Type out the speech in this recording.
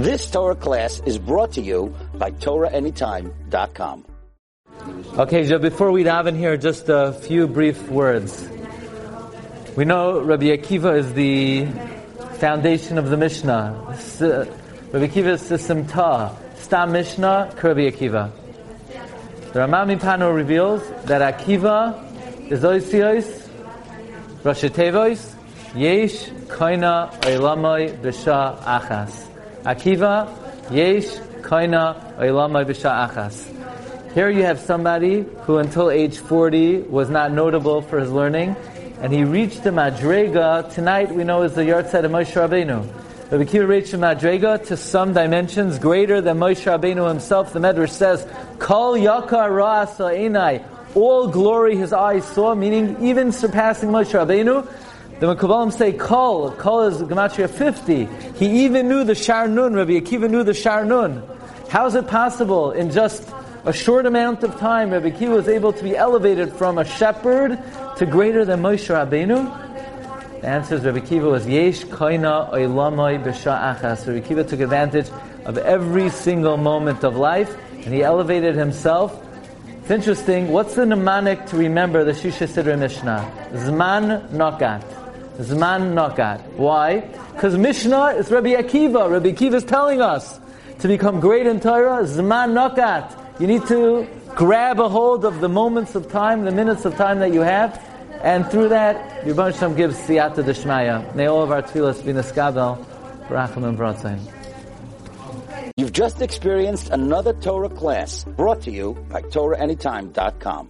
This Torah class is brought to you by TorahAnytime.com. Okay, so before we dive in here, just a few brief words. We know Rabbi Akiva is the foundation of the Mishnah. Uh, Rabbi Akiva is System Ta. Stam Mishnah, Rabbi Akiva. The Rema MiPano reveals that Akiva is Oisios, Rosh Tevois, Yesh Koina Oilamai Bisha Achas. Akiva, Yesh Bisha Achas. Here you have somebody who until age 40 was not notable for his learning, and he reached the Madrega, tonight we know is the Yartzeit of Moshe Rabbeinu. Rabbi Akiva reached the Madrega to some dimensions greater than Moshe Rabbeinu himself. The Medrash says, Kol Yakar Ra'asa Einai, all glory his eyes saw, meaning even surpassing Moshe Rabbeinu. The Mekubalim say Kol, Kol is Gematria 50. He even knew the Shar Nun, Rabbi Akiva knew the Shar Nun. How is it possible in just a short amount of time, Rabbi Akiva was able to be elevated from a shepherd to greater than Moshe Rabbeinu? The answer is Rabbi Akiva was Yesh Koina Oilamai B'Sha Achas. Rabbi Akiva took advantage of every single moment of life, and he elevated himself. It's interesting. What's the mnemonic to remember the Shisha Sidra Mishnah? Zman Nokat. Zman Nokat. Why? Because Mishnah is Rabbi Akiva. Rabbi Akiva is telling us to become great in Torah. Zman Nokat. You need to grab a hold of the moments of time, the minutes of time that you have, and through that, Yibban Shem gives siyata deshmaya. May all of our tefillas be neskabel, barachim and bratzayin. You've just experienced another Torah class brought to you by TorahAnytime.com.